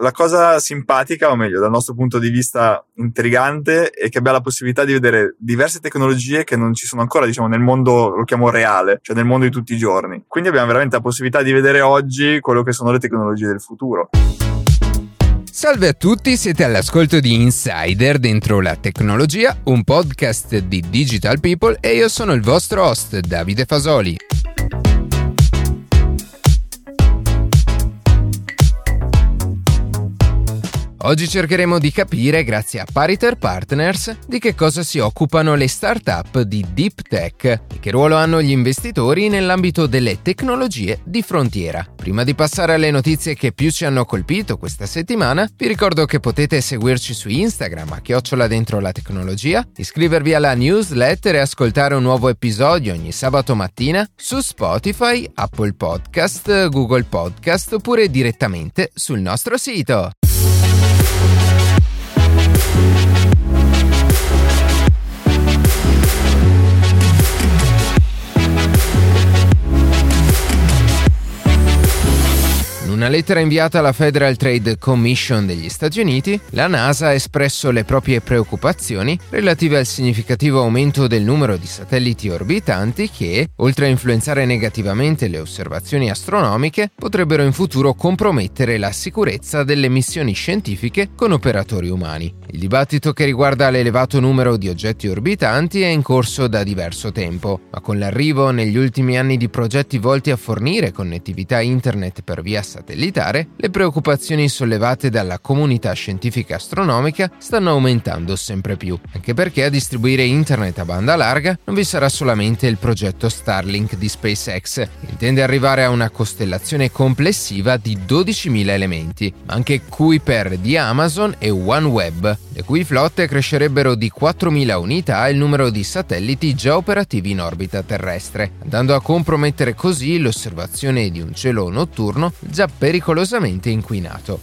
la cosa simpatica, o meglio, dal nostro punto di vista intrigante, è che abbiamo la possibilità di vedere diverse tecnologie che non ci sono ancora, diciamo, nel mondo, lo chiamo reale, cioè nel mondo di tutti i giorni. Quindi abbiamo veramente la possibilità di vedere oggi quello che sono le tecnologie del futuro. Salve a tutti, siete all'ascolto di Insider dentro la tecnologia, un podcast di Digital People e io sono il vostro host Davide Fasoli. Oggi cercheremo di capire, grazie a Pariter Partners, di che cosa si occupano le start-up di Deep Tech e che ruolo hanno gli investitori nell'ambito delle tecnologie di frontiera. Prima di passare alle notizie che più ci hanno colpito questa settimana, vi ricordo che potete seguirci su Instagram a chiocciola dentro la tecnologia, iscrivervi alla newsletter e ascoltare un nuovo episodio ogni sabato mattina su Spotify, Apple Podcast, Google Podcast oppure direttamente sul nostro sito. Una lettera inviata alla Federal Trade Commission degli Stati Uniti, la NASA ha espresso le proprie preoccupazioni relative al significativo aumento del numero di satelliti orbitanti che, oltre a influenzare negativamente le osservazioni astronomiche, potrebbero in futuro compromettere la sicurezza delle missioni scientifiche con operatori umani. Il dibattito che riguarda l'elevato numero di oggetti orbitanti è in corso da diverso tempo, ma con l'arrivo negli ultimi anni di progetti volti a fornire connettività internet per via satellite, satellitare, le preoccupazioni sollevate dalla comunità scientifica astronomica stanno aumentando sempre più, anche perché a distribuire internet a banda larga non vi sarà solamente il progetto Starlink di SpaceX, che intende arrivare a una costellazione complessiva di 12.000 elementi, ma anche Kuiper di Amazon e OneWeb, le cui flotte crescerebbero di 4.000 unità il numero di satelliti già operativi in orbita terrestre, andando a compromettere così l'osservazione di un cielo notturno già pericolosamente inquinato.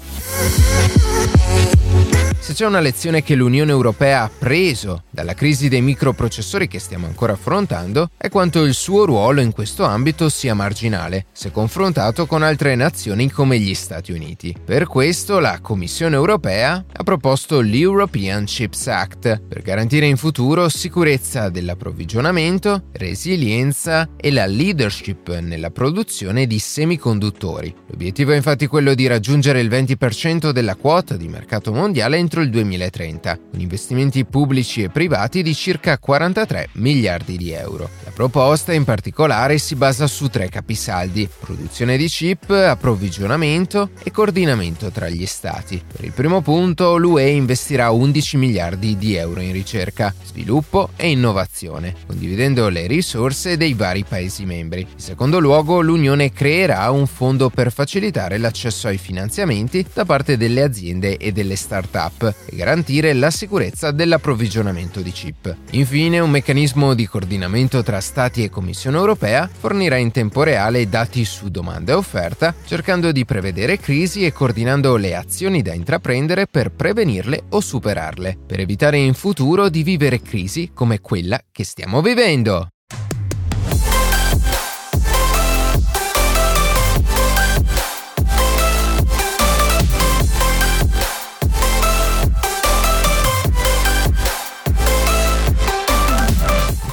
Se c'è una lezione che l'Unione Europea ha preso dalla crisi dei microprocessori che stiamo ancora affrontando, è quanto il suo ruolo in questo ambito sia marginale, se confrontato con altre nazioni come gli Stati Uniti. Per questo la Commissione Europea ha proposto l'European Chips Act per garantire in futuro sicurezza dell'approvvigionamento, resilienza e la leadership nella produzione di semiconduttori. L'obiettivo è infatti quello di raggiungere il 20% della quota di mercato mondiale entro entro il 2030, con investimenti pubblici e privati di circa 43 miliardi di euro. La proposta in particolare si basa su tre capisaldi, produzione di chip, approvvigionamento e coordinamento tra gli stati. Per il primo punto l'UE investirà 11 miliardi di euro in ricerca, sviluppo e innovazione, condividendo le risorse dei vari Paesi membri. In secondo luogo l'Unione creerà un fondo per facilitare l'accesso ai finanziamenti da parte delle aziende e delle start-up e garantire la sicurezza dell'approvvigionamento di chip. Infine, un meccanismo di coordinamento tra Stati e Commissione europea fornirà in tempo reale dati su domanda e offerta, cercando di prevedere crisi e coordinando le azioni da intraprendere per prevenirle o superarle, per evitare in futuro di vivere crisi come quella che stiamo vivendo.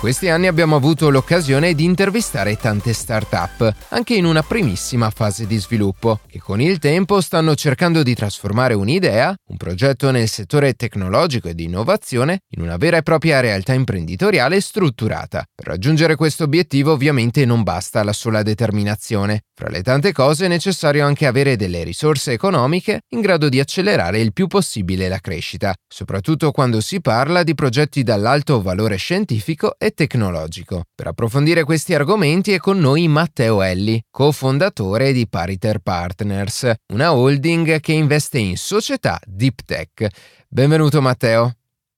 Questi anni abbiamo avuto l'occasione di intervistare tante start-up, anche in una primissima fase di sviluppo, che con il tempo stanno cercando di trasformare un'idea, un progetto nel settore tecnologico e di innovazione, in una vera e propria realtà imprenditoriale strutturata. Per raggiungere questo obiettivo ovviamente non basta la sola determinazione. Fra le tante cose è necessario anche avere delle risorse economiche in grado di accelerare il più possibile la crescita, soprattutto quando si parla di progetti dall'alto valore scientifico e tecnologico. Per approfondire questi argomenti è con noi Matteo Elli, cofondatore di Pariter Partners, una holding che investe in società deep tech. Benvenuto Matteo.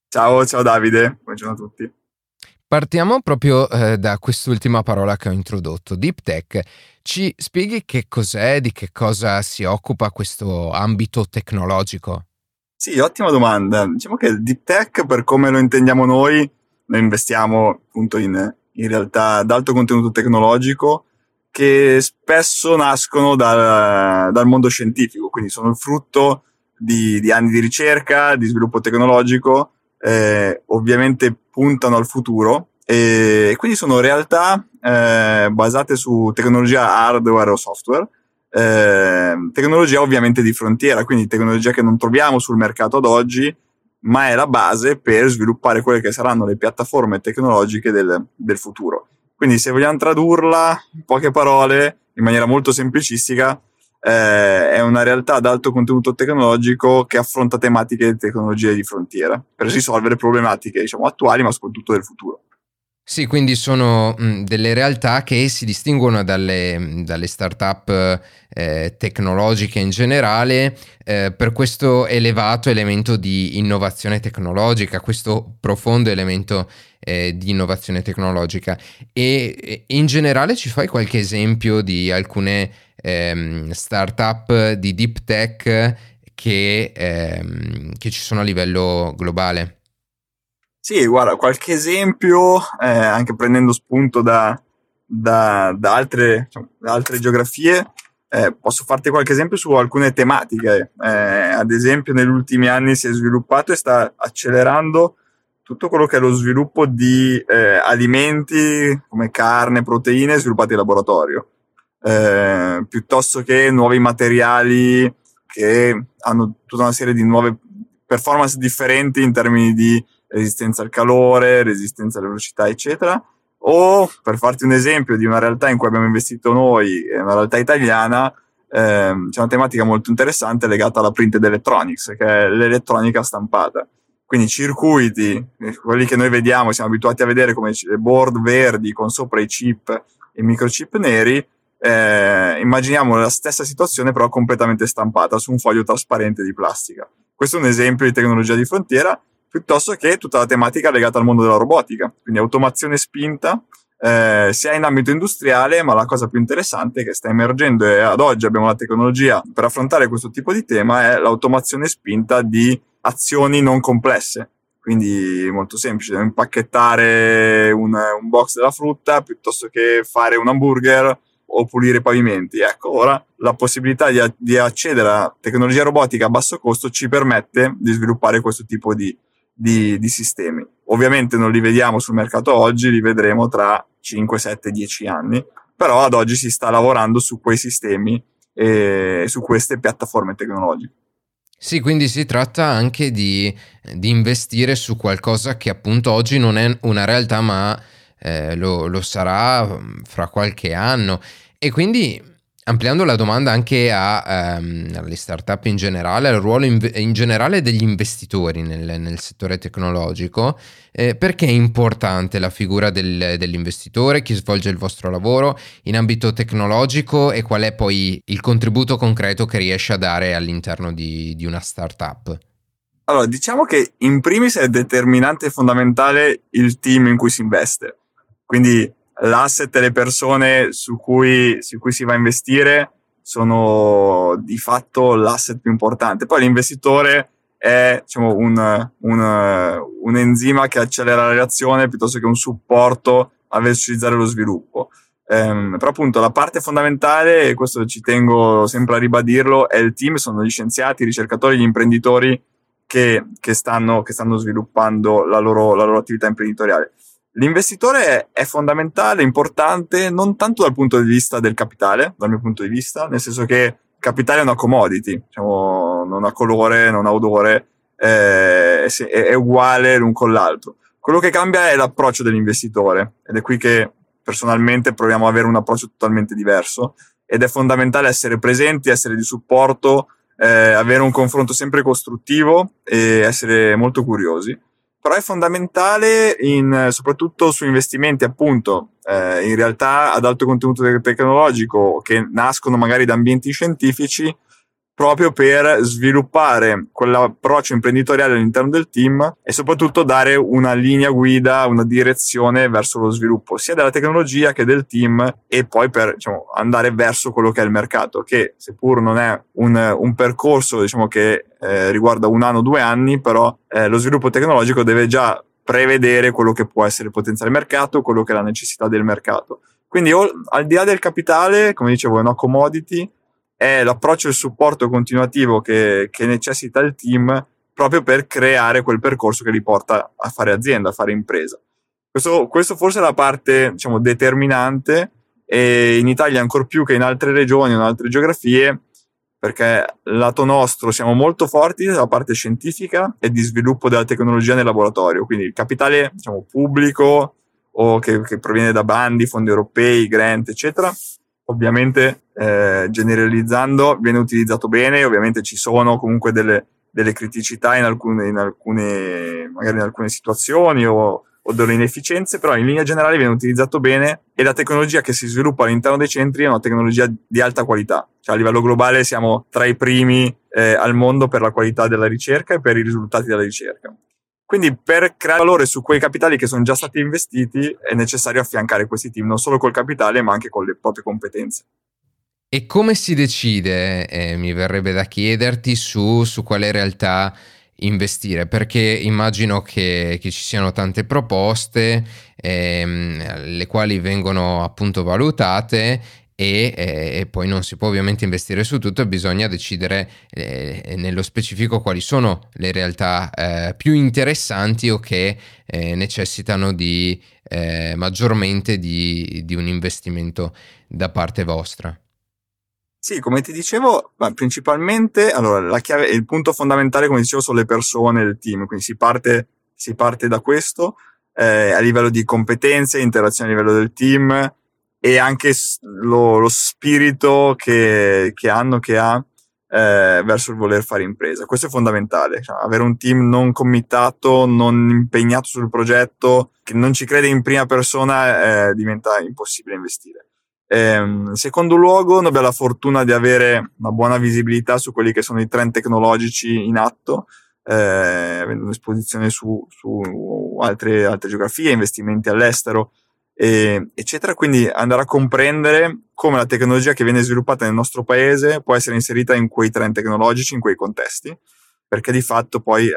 Ciao, ciao Davide, buongiorno a tutti. Partiamo proprio eh, da quest'ultima parola che ho introdotto, deep tech. Ci spieghi che cos'è, di che cosa si occupa questo ambito tecnologico? Sì, ottima domanda. Diciamo che deep tech, per come lo intendiamo noi, noi investiamo appunto in, in realtà d'alto contenuto tecnologico che spesso nascono dal, dal mondo scientifico, quindi sono il frutto di, di anni di ricerca, di sviluppo tecnologico, eh, ovviamente puntano al futuro e, quindi sono realtà eh, basate su tecnologia hardware o software, eh, tecnologia ovviamente di frontiera, quindi tecnologia che non troviamo sul mercato ad oggi, ma è la base per sviluppare quelle che saranno le piattaforme tecnologiche del, del futuro. Quindi se vogliamo tradurla in poche parole, in maniera molto semplicistica, eh, è una realtà ad alto contenuto tecnologico che affronta tematiche di tecnologie di frontiera per risolvere problematiche diciamo, attuali ma soprattutto del futuro. Sì, quindi sono mh, delle realtà che si distinguono dalle, dalle start-up eh, tecnologiche in generale eh, per questo elevato elemento di innovazione tecnologica, questo profondo elemento eh, di innovazione tecnologica. E in generale ci fai qualche esempio di alcune ehm, start-up di deep tech che, ehm, che ci sono a livello globale? Sì, guarda, qualche esempio, eh, anche prendendo spunto da, da, da, altre, da altre, geografie, eh, posso farti qualche esempio su alcune tematiche. Eh, ad esempio, negli ultimi anni si è sviluppato e sta accelerando tutto quello che è lo sviluppo di eh, alimenti come carne, proteine sviluppati in laboratorio, eh, piuttosto che nuovi materiali che hanno tutta una serie di nuove performance differenti in termini di resistenza al calore, resistenza alla velocità, eccetera. O per farti un esempio di una realtà in cui abbiamo investito noi, una realtà italiana, ehm, c'è una tematica molto interessante legata alla printed electronics, che è l'elettronica stampata. Quindi circuiti, eh, quelli che noi vediamo, siamo abituati a vedere come board verdi con sopra i chip e microchip neri, eh, immaginiamo la stessa situazione però completamente stampata su un foglio trasparente di plastica. Questo è un esempio di tecnologia di frontiera piuttosto che tutta la tematica legata al mondo della robotica, quindi automazione spinta, eh, sia in ambito industriale, ma la cosa più interessante che sta emergendo e ad oggi abbiamo la tecnologia per affrontare questo tipo di tema è l'automazione spinta di azioni non complesse. Quindi molto semplice, impacchettare un, un box della frutta piuttosto che fare un hamburger o pulire i pavimenti. Ecco, ora la possibilità di, di accedere a tecnologia robotica a basso costo ci permette di sviluppare questo tipo di, di, di sistemi. Ovviamente non li vediamo sul mercato oggi, li vedremo tra 5, 7, 10 anni, però ad oggi si sta lavorando su quei sistemi e su queste piattaforme tecnologiche. Sì, quindi si tratta anche di, di, investire su qualcosa che appunto oggi non è una realtà, ma eh, lo, lo, sarà mm, fra qualche anno. E quindi Ampliando la domanda anche a, um, alle startup in generale, al ruolo in, in generale degli investitori nel, nel settore tecnologico, eh, perché è importante la figura del, dell'investitore, chi svolge il vostro lavoro in ambito tecnologico e qual è poi il contributo concreto che riesce a dare all'interno di, di una startup? Allora, diciamo che in primis è determinante e fondamentale il team in cui si investe. Quindi l'asset e le persone su cui, su cui si va a investire sono di fatto l'asset più importante. Poi l'investitore è diciamo, un, un, un, enzima che accelera la reazione piuttosto che un supporto a velocizzare lo sviluppo. Um, però appunto la parte fondamentale, e questo ci tengo sempre a ribadirlo, è il team, sono gli scienziati, i ricercatori, gli imprenditori che, che, stanno, che stanno, sviluppando la loro, la loro attività imprenditoriale. L'investitore è fondamentale, importante, non tanto dal punto di vista del capitale, dal mio punto di vista, nel senso che il capitale è una commodity, diciamo, non ha colore, non ha odore, è, è uguale l'un con l'altro. Quello che cambia è l'approccio dell'investitore ed è qui che personalmente proviamo ad avere un approccio totalmente diverso ed è fondamentale essere presenti, essere di supporto, eh, avere un confronto sempre costruttivo e essere molto curiosi però è fondamentale in, soprattutto su investimenti appunto eh, in realtà ad alto contenuto tecnologico che nascono magari da ambienti scientifici proprio per sviluppare quell'approccio imprenditoriale all'interno del team e soprattutto dare una linea guida, una direzione verso lo sviluppo sia della tecnologia che del team e poi per diciamo, andare verso quello che è il mercato, che seppur non è un, un percorso diciamo, che eh, riguarda un anno o due anni, però eh, lo sviluppo tecnologico deve già prevedere quello che può essere il potenziale mercato, quello che è la necessità del mercato. Quindi al di là del capitale, come dicevo, è una commodity, è l'approccio e il supporto continuativo che, che necessita il team proprio per creare quel percorso che li porta a fare azienda, a fare impresa. Questo, questo forse è la parte diciamo, determinante e in Italia ancora più che in altre regioni in altre geografie perché lato nostro siamo molto forti nella parte scientifica e di sviluppo della tecnologia nel laboratorio, quindi il capitale diciamo, pubblico o che, che, proviene da bandi, fondi europei, grant, eccetera, ovviamente eh, generalizzando viene utilizzato bene, ovviamente ci sono comunque delle, delle criticità in alcune, in alcune, magari in alcune situazioni o, o delle inefficienze, però in linea generale viene utilizzato bene e la tecnologia che si sviluppa all'interno dei centri è una tecnologia di alta qualità. Cioè a livello globale siamo tra i primi eh, al mondo per la qualità della ricerca e per i risultati della ricerca. Quindi per creare valore su quei capitali che sono già stati investiti è necessario affiancare questi team non solo col capitale ma anche con le proprie competenze. E come si decide, eh, mi verrebbe da chiederti, su, su quale realtà investire perché immagino che, che, ci siano tante proposte ehm, le quali vengono appunto valutate e, e, poi non si può ovviamente investire su tutto bisogna decidere eh, nello specifico quali sono le realtà eh, più interessanti o che eh, necessitano di eh, maggiormente di, di un investimento da parte vostra. Sì, come ti dicevo, principalmente, allora, chiave, il punto fondamentale, come dicevo, sono le persone del team, quindi si parte, si parte da questo, eh, a livello di competenze, interazione a livello del team e anche lo, lo spirito che, che, hanno, che ha eh, verso il voler fare impresa. Questo è fondamentale, cioè, avere un team non committato, non impegnato sul progetto, che non ci crede in prima persona, eh, diventa impossibile investire. Ehm, in secondo luogo, noi abbiamo la fortuna di avere una buona visibilità su quelli che sono i trend tecnologici in atto, eh, avendo un'esposizione su, su altre, altre, geografie, investimenti all'estero, e, eccetera. Quindi andare a comprendere come la tecnologia che viene sviluppata nel nostro paese può essere inserita in quei trend tecnologici, in quei contesti perché di fatto poi eh,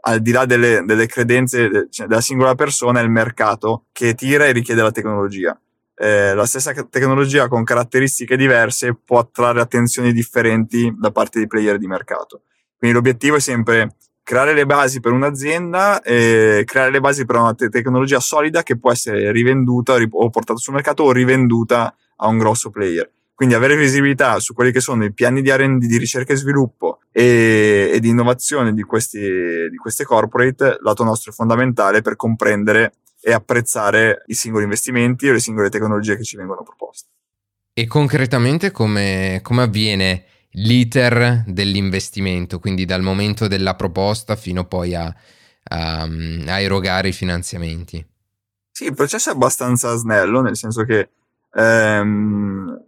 al di là delle, delle credenze cioè della singola persona è il mercato che tira e richiede la tecnologia eh, la stessa tecnologia con caratteristiche diverse può attrarre attenzioni differenti da parte dei player di mercato. Quindi l'obiettivo è sempre creare le basi per un'azienda e creare le basi per una te- tecnologia solida che può essere rivenduta o portata sul mercato o rivenduta a un grosso player. Quindi avere visibilità su quelli che sono i piani di R&D, di ricerca e sviluppo e, e di innovazione di, questi, di queste corporate, lato nostro è fondamentale per comprendere e apprezzare i singoli investimenti o le singole tecnologie che ci vengono proposte. E concretamente come, come avviene l'iter dell'investimento, quindi dal momento della proposta fino poi a, a, a erogare i finanziamenti? Sì, il processo è abbastanza snello, nel senso che ehm,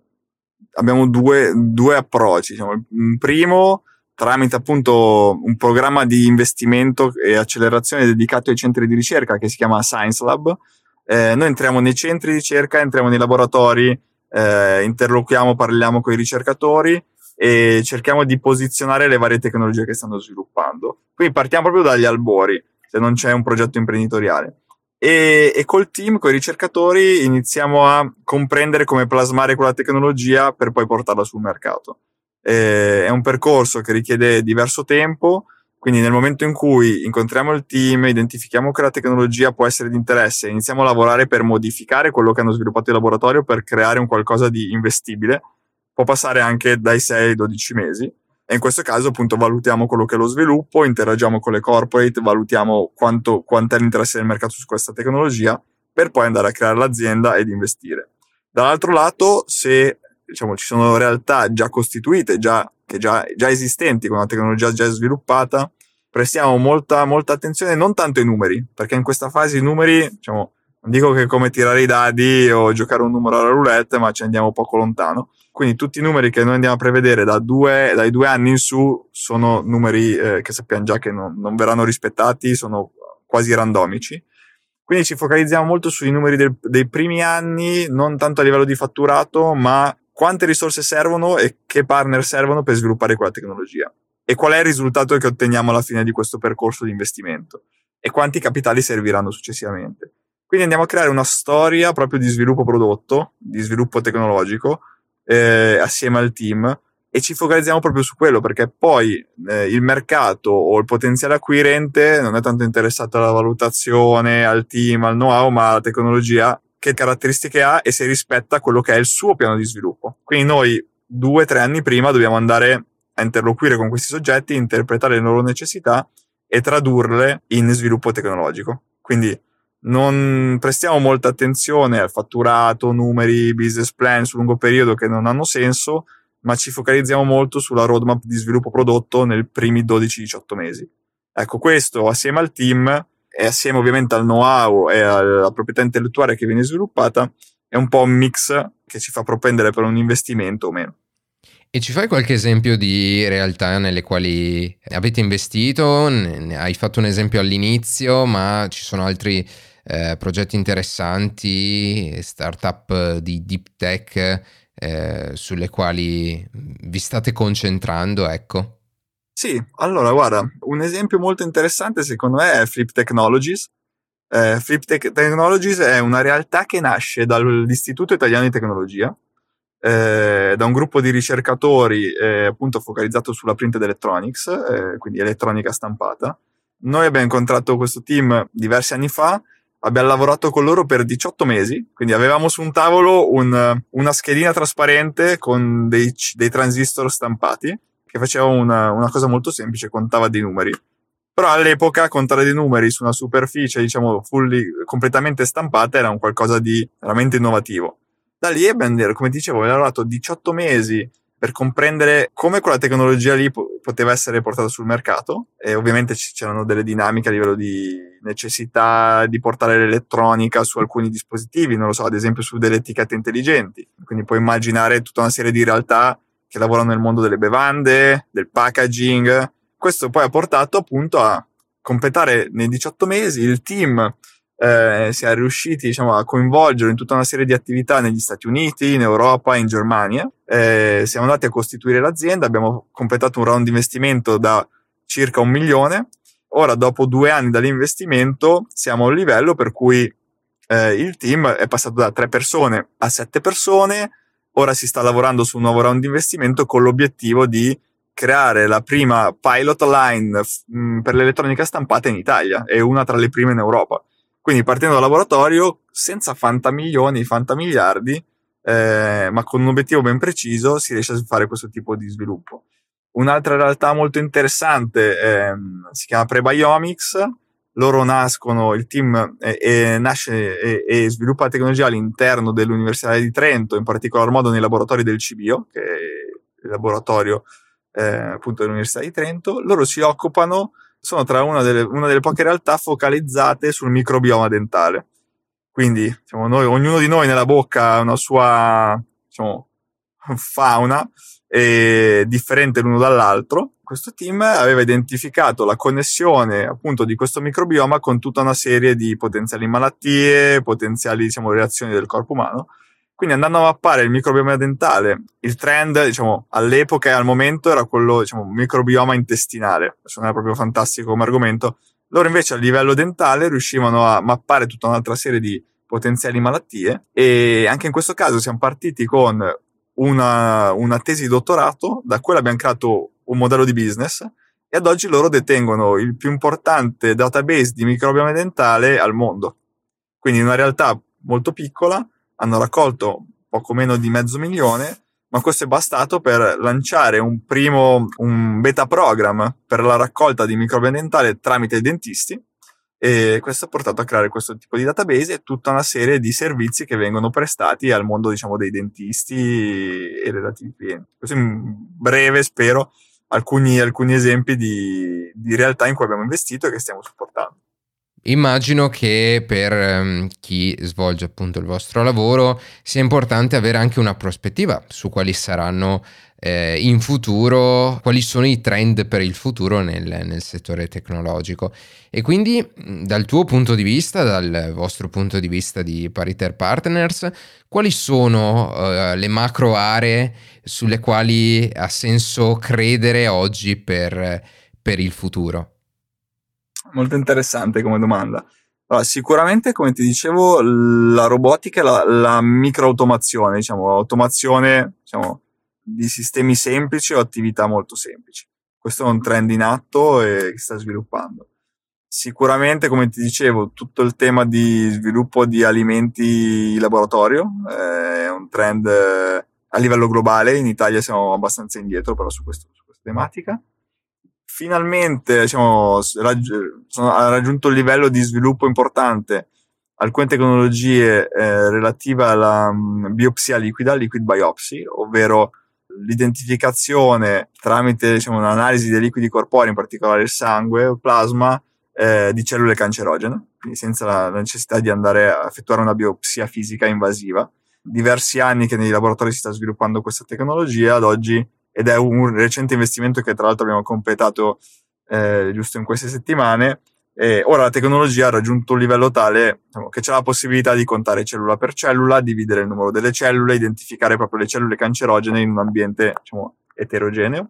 abbiamo due, due approcci. Diciamo. Un primo tramite appunto un programma di investimento e accelerazione dedicato ai centri di ricerca che si chiama Science Lab. Eh, noi entriamo nei centri di ricerca, entriamo nei laboratori, eh, interloquiamo, parliamo con i ricercatori e cerchiamo di posizionare le varie tecnologie che stanno sviluppando. Quindi partiamo proprio dagli albori, se non c'è un progetto imprenditoriale. E, e col team, con i ricercatori, iniziamo a comprendere come plasmare quella tecnologia per poi portarla sul mercato eh, è un percorso che richiede diverso tempo, quindi nel momento in cui incontriamo il team, identifichiamo che la tecnologia può essere di interesse, iniziamo a lavorare per modificare quello che hanno sviluppato in laboratorio per creare un qualcosa di investibile, può passare anche dai 6 ai 12 mesi. E in questo caso appunto valutiamo quello che è lo sviluppo, interagiamo con le corporate, valutiamo quanto, quanto è l'interesse del mercato su questa tecnologia per poi andare a creare l'azienda ed investire. Dall'altro lato, se diciamo, ci sono realtà già costituite, già, già, già esistenti, con una tecnologia già sviluppata, prestiamo molta, molta attenzione non tanto ai numeri, perché in questa fase i numeri, diciamo, non dico che è come tirare i dadi o giocare un numero alla roulette, ma ci andiamo poco lontano. Quindi tutti i numeri che noi andiamo a prevedere da due, dai due anni in su sono numeri eh, che sappiamo già che non, non verranno rispettati, sono quasi randomici. Quindi ci focalizziamo molto sui numeri del, dei primi anni, non tanto a livello di fatturato, ma quante risorse servono e che partner servono per sviluppare quella tecnologia e qual è il risultato che otteniamo alla fine di questo percorso di investimento e quanti capitali serviranno successivamente. Quindi andiamo a creare una storia proprio di sviluppo prodotto, di sviluppo tecnologico, eh, assieme al team e ci focalizziamo proprio su quello perché poi eh, il mercato o il potenziale acquirente non è tanto interessato alla valutazione, al team, al know-how, ma alla tecnologia, che caratteristiche ha e se rispetta quello che è il suo piano di sviluppo. Quindi noi due o tre anni prima dobbiamo andare a interloquire con questi soggetti, interpretare le loro necessità e tradurle in sviluppo tecnologico. Quindi non prestiamo molta attenzione al fatturato, numeri, business plan sul lungo periodo che non hanno senso, ma ci focalizziamo molto sulla roadmap di sviluppo prodotto nei primi 12-18 mesi. Ecco, questo assieme al team e assieme ovviamente al know-how e alla proprietà intellettuale che viene sviluppata è un po' un mix che ci fa propendere per un investimento o meno. E ci fai qualche esempio di realtà nelle quali avete investito? Hai fatto un esempio all'inizio, ma ci sono altri eh, progetti interessanti, startup di deep tech eh, sulle quali vi state concentrando, ecco? Sì, allora guarda, un esempio molto interessante secondo me è Flip Technologies. Eh, Flip Tech Technologies è una realtà che nasce dall'Istituto Italiano di Tecnologia, eh, da un gruppo di ricercatori eh, appunto focalizzato sulla print electronics, eh, quindi elettronica stampata. Noi abbiamo incontrato questo team diversi anni fa abbiamo lavorato con loro per 18 mesi, quindi avevamo su un tavolo un, una schedina trasparente con dei, dei transistor stampati che faceva una, una, cosa molto semplice, contava dei numeri. Però all'epoca contare dei numeri su una superficie, diciamo, fully, completamente stampata era un qualcosa di veramente innovativo. Da lì abbiamo, come dicevo, abbiamo lavorato 18 mesi per comprendere come quella tecnologia lì po- poteva essere portata sul mercato e ovviamente c- c'erano delle dinamiche a livello di necessità di portare l'elettronica su alcuni dispositivi, non lo so, ad esempio su delle etichette intelligenti. Quindi puoi immaginare tutta una serie di realtà che lavorano nel mondo delle bevande, del packaging. Questo poi ha portato appunto a completare nei 18 mesi il team eh, si è riusciti diciamo, a coinvolgere in tutta una serie di attività negli Stati Uniti, in Europa, in Germania. Eh, siamo andati a costituire l'azienda, abbiamo completato un round di investimento da circa un milione. Ora, dopo due anni dall'investimento, siamo a un livello per cui eh, il team è passato da tre persone a sette persone. Ora si sta lavorando su un nuovo round di investimento con l'obiettivo di creare la prima pilot line mh, mm, per l'elettronica stampata in Italia e una tra le prime in Europa. Quindi partendo dal laboratorio, senza fantamilioni, fantamiliardi, eh, ma con un obiettivo ben preciso, si riesce a fare questo tipo di sviluppo. Un'altra realtà molto interessante eh, si chiama Prebiomics. Loro nascono, il team eh, eh, nasce e, e sviluppa tecnologia all'interno dell'Università di Trento, in particolar modo nei laboratori del CBio, che è il laboratorio eh, appunto dell'Università di Trento. Loro si occupano sono tra una delle, una delle poche realtà focalizzate sul microbioma dentale. Quindi, diciamo, noi, ognuno di noi nella bocca ha una sua, diciamo, fauna eh, differente l'uno dall'altro. Questo team aveva identificato la connessione appunto di questo microbioma con tutta una serie di potenziali malattie, potenziali diciamo, reazioni del corpo umano quindi andando a mappare il microbioma dentale, il trend, diciamo, all'epoca e al momento era quello, diciamo, microbioma intestinale. Non è proprio fantastico come argomento. Loro invece a livello dentale riuscivano a mappare tutta un'altra serie di potenziali malattie e anche in questo caso siamo partiti con una, una tesi di dottorato, da quella abbiamo creato un modello di business e ad oggi loro detengono il più importante database di microbioma dentale al mondo. Quindi una realtà molto piccola, hanno raccolto poco meno di mezzo milione, ma questo è bastato per lanciare un primo, un beta program per la raccolta di microbioma dentale tramite i dentisti e questo ha portato a creare questo tipo di database e tutta una serie di servizi che vengono prestati al mondo, diciamo, dei dentisti e relativi clienti. Questo in breve, spero, alcuni, alcuni esempi di, di realtà in cui abbiamo investito e che stiamo supportando. Immagino che per um, chi svolge appunto il vostro lavoro sia importante avere anche una prospettiva su quali saranno eh, in futuro, quali sono i trend per il futuro nel, nel, settore tecnologico. E quindi dal tuo punto di vista, dal vostro punto di vista di Pariter Partners, quali sono uh, le macro aree sulle quali ha senso credere oggi per, per il futuro? Molto interessante come domanda. Allora, sicuramente, come ti dicevo, la robotica e la, la microautomazione, diciamo, automazione diciamo, di sistemi semplici o attività molto semplici. Questo è un trend in atto e che sta sviluppando. Sicuramente, come ti dicevo, tutto il tema di sviluppo di alimenti in laboratorio eh, è un trend eh, a livello globale. In Italia siamo abbastanza indietro però su, questo, su questa tematica finalmente diciamo, raggi- ha raggiunto un livello di sviluppo importante alcune tecnologie eh, relative alla um, biopsia liquida, liquid biopsy, ovvero l'identificazione tramite diciamo, un'analisi dei liquidi corporei, in particolare il sangue il plasma, eh, di cellule cancerogene, quindi senza la necessità di andare a effettuare una biopsia fisica invasiva. Diversi anni che nei laboratori si sta sviluppando questa tecnologia, ad oggi ed è un recente investimento che tra l'altro abbiamo completato eh, giusto in queste settimane. E ora la tecnologia ha raggiunto un livello tale diciamo, che c'è la possibilità di contare cellula per cellula, dividere il numero delle cellule, identificare proprio le cellule cancerogene in un ambiente diciamo, eterogeneo.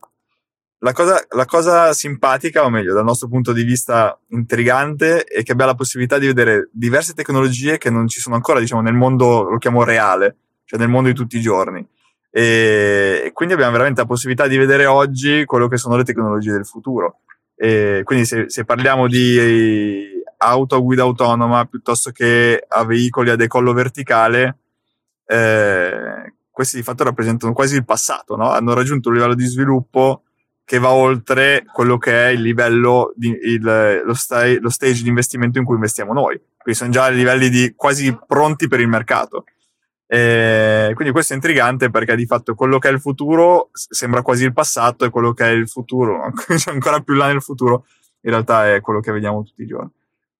La cosa, la cosa, simpatica, o meglio, dal nostro punto di vista intrigante, è che abbia la possibilità di vedere diverse tecnologie che non ci sono ancora, diciamo, nel mondo, lo chiamo reale, cioè nel mondo di tutti i giorni. E, quindi abbiamo veramente la possibilità di vedere oggi quello che sono le tecnologie del futuro. E quindi se, se parliamo di auto a guida autonoma piuttosto che a veicoli a decollo verticale, eh, questi di fatto rappresentano quasi il passato, no? hanno raggiunto un livello di sviluppo che va oltre quello che è il livello, di, il, lo, stai, lo stage di investimento in cui investiamo noi. Quindi sono già a livelli di quasi pronti per il mercato. E quindi questo è intrigante perché di fatto quello che è il futuro sembra quasi il passato e quello che è il futuro, ancora più là nel futuro, in realtà è quello che vediamo tutti i giorni.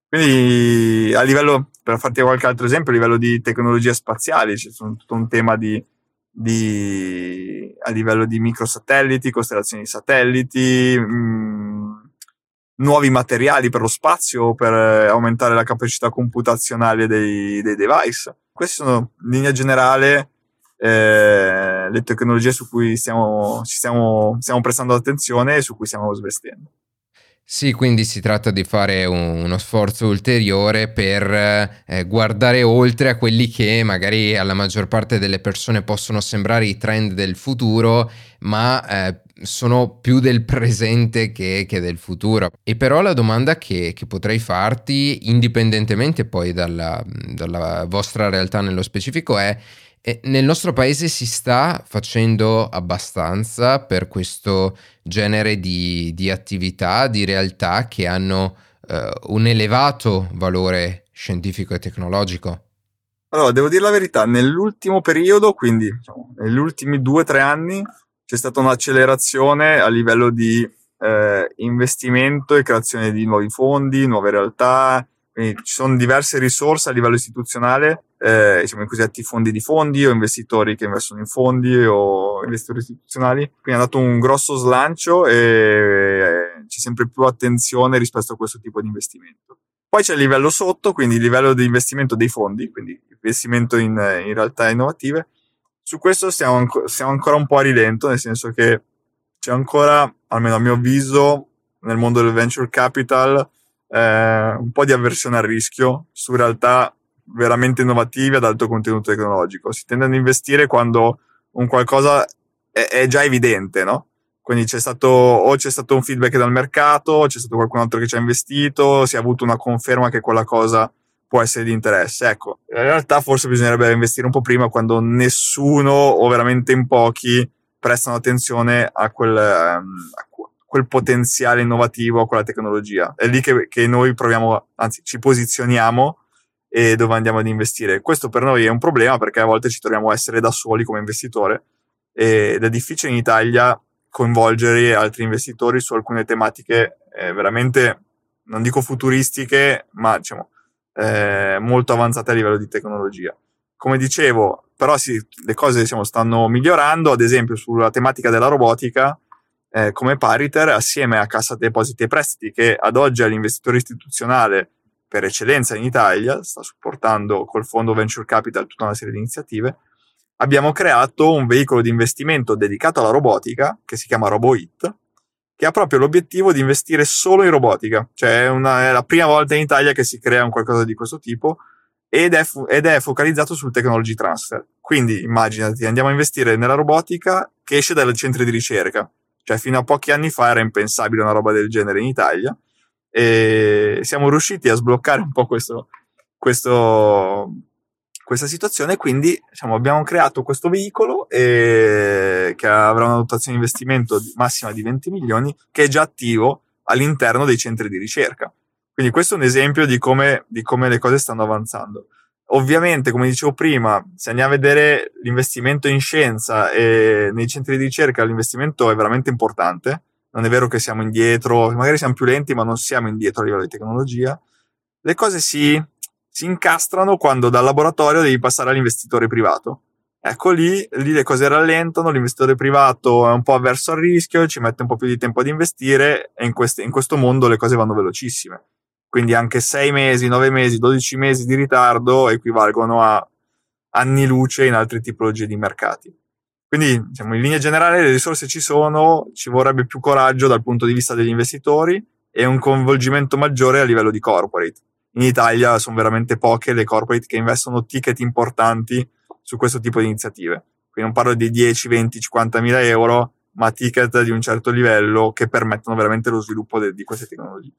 Quindi a livello, per farti qualche altro esempio, a livello di tecnologie spaziali, c'è tutto un tema di, di a livello di microsatelliti, costellazioni di satelliti, mh, mm, nuovi materiali per lo spazio per eh, aumentare la capacità computazionale dei, dei device queste sono in linea generale eh, le tecnologie su cui stiamo, ci stiamo, stiamo prestando attenzione e su cui stiamo svestendo. Sì, quindi si tratta di fare un, uno sforzo ulteriore per eh, guardare oltre a quelli che magari alla maggior parte delle persone possono sembrare i trend del futuro, ma eh, sono più del presente che, che, del futuro. E però la domanda che, che potrei farti, indipendentemente poi dalla, dalla vostra realtà nello specifico, è nel nostro paese si sta facendo abbastanza per questo genere di, di attività, di realtà che hanno eh, un elevato valore scientifico e tecnologico? Allora, devo dire la verità, nell'ultimo periodo, quindi diciamo, negli ultimi due o tre anni, c'è stata un'accelerazione a livello di eh, investimento e creazione di nuovi fondi, nuove realtà, quindi ci sono diverse risorse a livello istituzionale, eh, diciamo i cosiddetti fondi di fondi o investitori che investono in fondi o investitori istituzionali. Quindi ha dato un grosso slancio e eh, c'è sempre più attenzione rispetto a questo tipo di investimento. Poi c'è il livello sotto, quindi il livello di investimento dei fondi, quindi investimento in, in realtà innovative. Su questo siamo, anco, ancora un po' a rilento, nel senso che c'è ancora, almeno a mio avviso, nel mondo del venture capital, eh, un po' di avversione al rischio su realtà veramente innovative ad alto contenuto tecnologico. Si tende ad investire quando un qualcosa è, è già evidente, no? Quindi c'è stato, o c'è stato un feedback dal mercato, c'è stato qualcun altro che ci ha investito, si è avuto una conferma che quella cosa può essere di interesse. Ecco, in realtà forse bisognerebbe investire un po' prima quando nessuno o veramente in pochi prestano attenzione a quel, um, a quel potenziale innovativo, a quella tecnologia. È lì che, che noi proviamo, anzi ci posizioniamo e dove andiamo ad investire. Questo per noi è un problema perché a volte ci troviamo a essere da soli come investitore ed è difficile in Italia coinvolgere altri investitori su alcune tematiche eh, veramente, non dico futuristiche, ma diciamo eh, molto avanzate a livello di tecnologia. Come dicevo, però sì, le cose diciamo, stanno migliorando, ad esempio sulla tematica della robotica, eh, come Pariter, assieme a Cassa Depositi e Prestiti, che ad oggi è l'investitore istituzionale per eccellenza in Italia, sta supportando col fondo Venture Capital tutta una serie di iniziative, abbiamo creato un veicolo di investimento dedicato alla robotica che si chiama RoboIt che ha proprio l'obiettivo di investire solo in robotica. Cioè è, una, è la prima volta in Italia che si crea un qualcosa di questo tipo ed è, ed è focalizzato sul technology transfer. Quindi immaginati, andiamo a investire nella robotica che esce dai centri di ricerca. Cioè fino a pochi anni fa era impensabile una roba del genere in Italia e siamo riusciti a sbloccare un po' questo, questo, questa situazione. Quindi diciamo, abbiamo creato questo veicolo e, che avrà una dotazione di investimento massima di 20 milioni, che è già attivo all'interno dei centri di ricerca. Quindi questo è un esempio di come, di come le cose stanno avanzando. Ovviamente, come dicevo prima, se andiamo a vedere l'investimento in scienza e nei centri di ricerca, l'investimento è veramente importante non è vero che siamo indietro, magari siamo più lenti, ma non siamo indietro a livello di tecnologia. Le cose si, si incastrano quando dal laboratorio devi passare all'investitore privato. Ecco lì, lì le cose rallentano, l'investitore privato è un po' avverso al rischio, ci mette un po' più di tempo ad investire e in, queste, in questo mondo le cose vanno velocissime. Quindi anche 6 mesi, 9 mesi, 12 mesi di ritardo equivalgono a anni luce in altre tipologie di mercati. Quindi, diciamo, in linea generale le risorse ci sono, ci vorrebbe più coraggio dal punto di vista degli investitori e un coinvolgimento maggiore a livello di corporate. In Italia sono veramente poche le corporate che investono ticket importanti su questo tipo di iniziative. Quindi non parlo di 10, 20, 50 mila euro, ma ticket di un certo livello che permettono veramente lo sviluppo de- di queste tecnologie.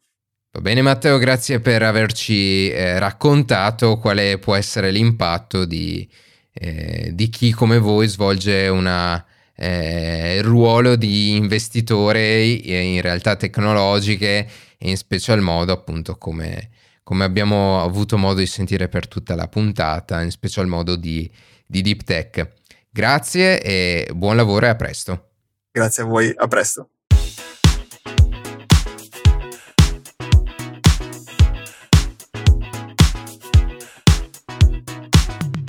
Va bene Matteo, grazie per averci eh, raccontato quale può essere l'impatto di, eh, di chi come voi svolge una, eh, il ruolo di investitore in realtà tecnologiche e in special modo appunto come, come abbiamo avuto modo di sentire per tutta la puntata, in special modo di, di Deep Tech. Grazie e buon lavoro e a presto. Grazie a voi, a presto.